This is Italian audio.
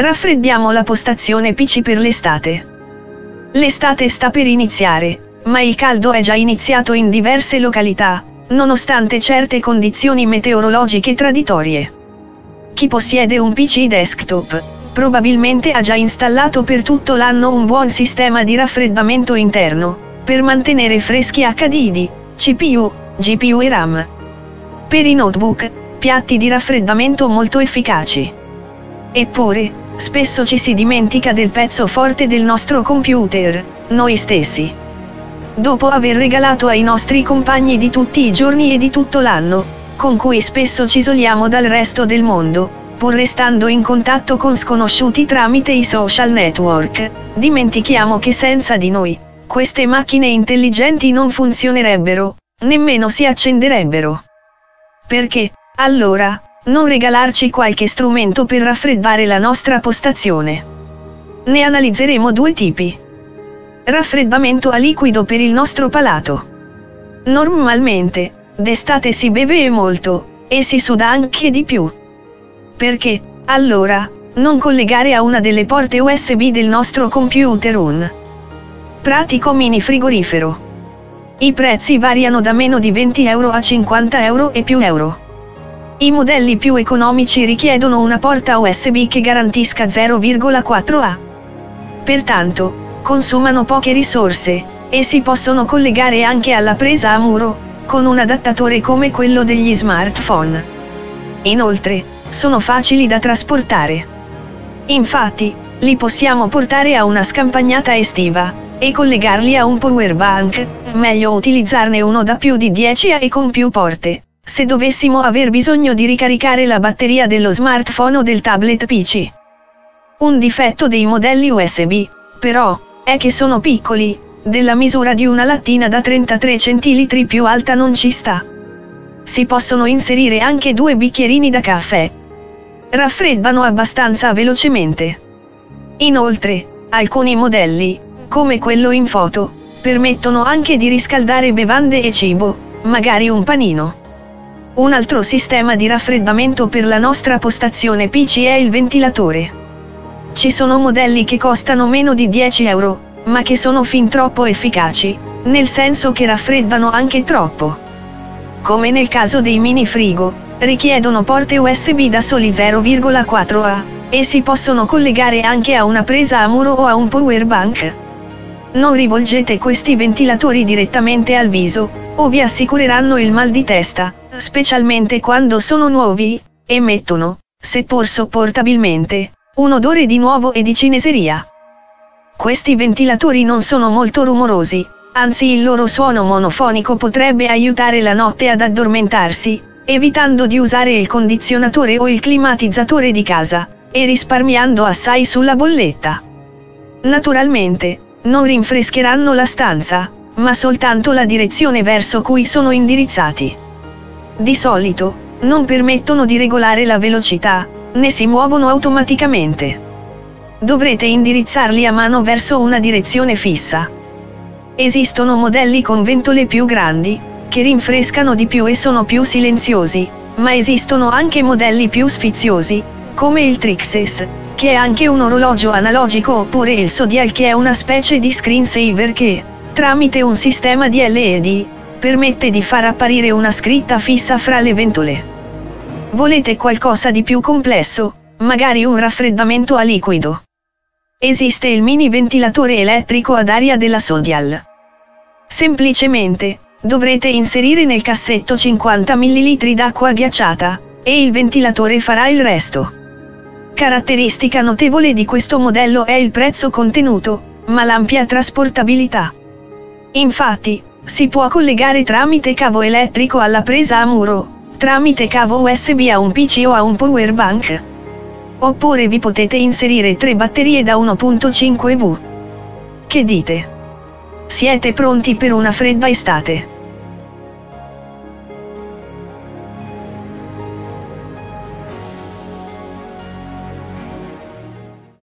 Raffreddiamo la postazione PC per l'estate. L'estate sta per iniziare, ma il caldo è già iniziato in diverse località, nonostante certe condizioni meteorologiche traditorie. Chi possiede un PC desktop, probabilmente ha già installato per tutto l'anno un buon sistema di raffreddamento interno, per mantenere freschi HDD, CPU, GPU e RAM. Per i notebook, piatti di raffreddamento molto efficaci. Eppure, spesso ci si dimentica del pezzo forte del nostro computer, noi stessi. Dopo aver regalato ai nostri compagni di tutti i giorni e di tutto l'anno, con cui spesso ci isoliamo dal resto del mondo, pur restando in contatto con sconosciuti tramite i social network, dimentichiamo che senza di noi, queste macchine intelligenti non funzionerebbero, nemmeno si accenderebbero. Perché, allora, non regalarci qualche strumento per raffreddare la nostra postazione? Ne analizzeremo due tipi. Raffreddamento a liquido per il nostro palato. Normalmente, d'estate si beve molto, e si suda anche di più. Perché, allora, non collegare a una delle porte USB del nostro computer un pratico mini frigorifero? I prezzi variano da meno di 20 euro a 50 euro e più euro. I modelli più economici richiedono una porta USB che garantisca 0,4A. Pertanto, consumano poche risorse, e si possono collegare anche alla presa a muro, con un adattatore come quello degli smartphone. Inoltre, sono facili da trasportare. Infatti, li possiamo portare a una scampagnata estiva, e collegarli a un power bank, meglio utilizzarne uno da più di 10 A e con più porte se dovessimo aver bisogno di ricaricare la batteria dello smartphone o del tablet PC. Un difetto dei modelli USB, però, è che sono piccoli, della misura di una lattina da 33 centilitri più alta non ci sta. Si possono inserire anche due bicchierini da caffè. Raffreddano abbastanza velocemente. Inoltre, alcuni modelli, come quello in foto, permettono anche di riscaldare bevande e cibo, magari un panino. Un altro sistema di raffreddamento per la nostra postazione PC è il ventilatore. Ci sono modelli che costano meno di 10 euro, ma che sono fin troppo efficaci, nel senso che raffreddano anche troppo. Come nel caso dei mini frigo, richiedono porte USB da soli 0,4A, e si possono collegare anche a una presa a muro o a un power bank. Non rivolgete questi ventilatori direttamente al viso, o vi assicureranno il mal di testa, specialmente quando sono nuovi, emettono, seppur sopportabilmente, un odore di nuovo e di cineseria. Questi ventilatori non sono molto rumorosi, anzi il loro suono monofonico potrebbe aiutare la notte ad addormentarsi, evitando di usare il condizionatore o il climatizzatore di casa, e risparmiando assai sulla bolletta. Naturalmente, non rinfrescheranno la stanza, ma soltanto la direzione verso cui sono indirizzati. Di solito, non permettono di regolare la velocità, né si muovono automaticamente. Dovrete indirizzarli a mano verso una direzione fissa. Esistono modelli con ventole più grandi, che rinfrescano di più e sono più silenziosi, ma esistono anche modelli più sfiziosi, come il Trixes, che è anche un orologio analogico oppure il Zodiac che è una specie di screensaver che, tramite un sistema di LED, permette di far apparire una scritta fissa fra le ventole. Volete qualcosa di più complesso, magari un raffreddamento a liquido. Esiste il mini ventilatore elettrico ad aria della Sodial. Semplicemente, dovrete inserire nel cassetto 50 ml d'acqua ghiacciata, e il ventilatore farà il resto. Caratteristica notevole di questo modello è il prezzo contenuto, ma l'ampia trasportabilità. Infatti, si può collegare tramite cavo elettrico alla presa a muro, tramite cavo USB a un PC o a un power bank. Oppure vi potete inserire tre batterie da 1.5V. Che dite? Siete pronti per una fredda estate?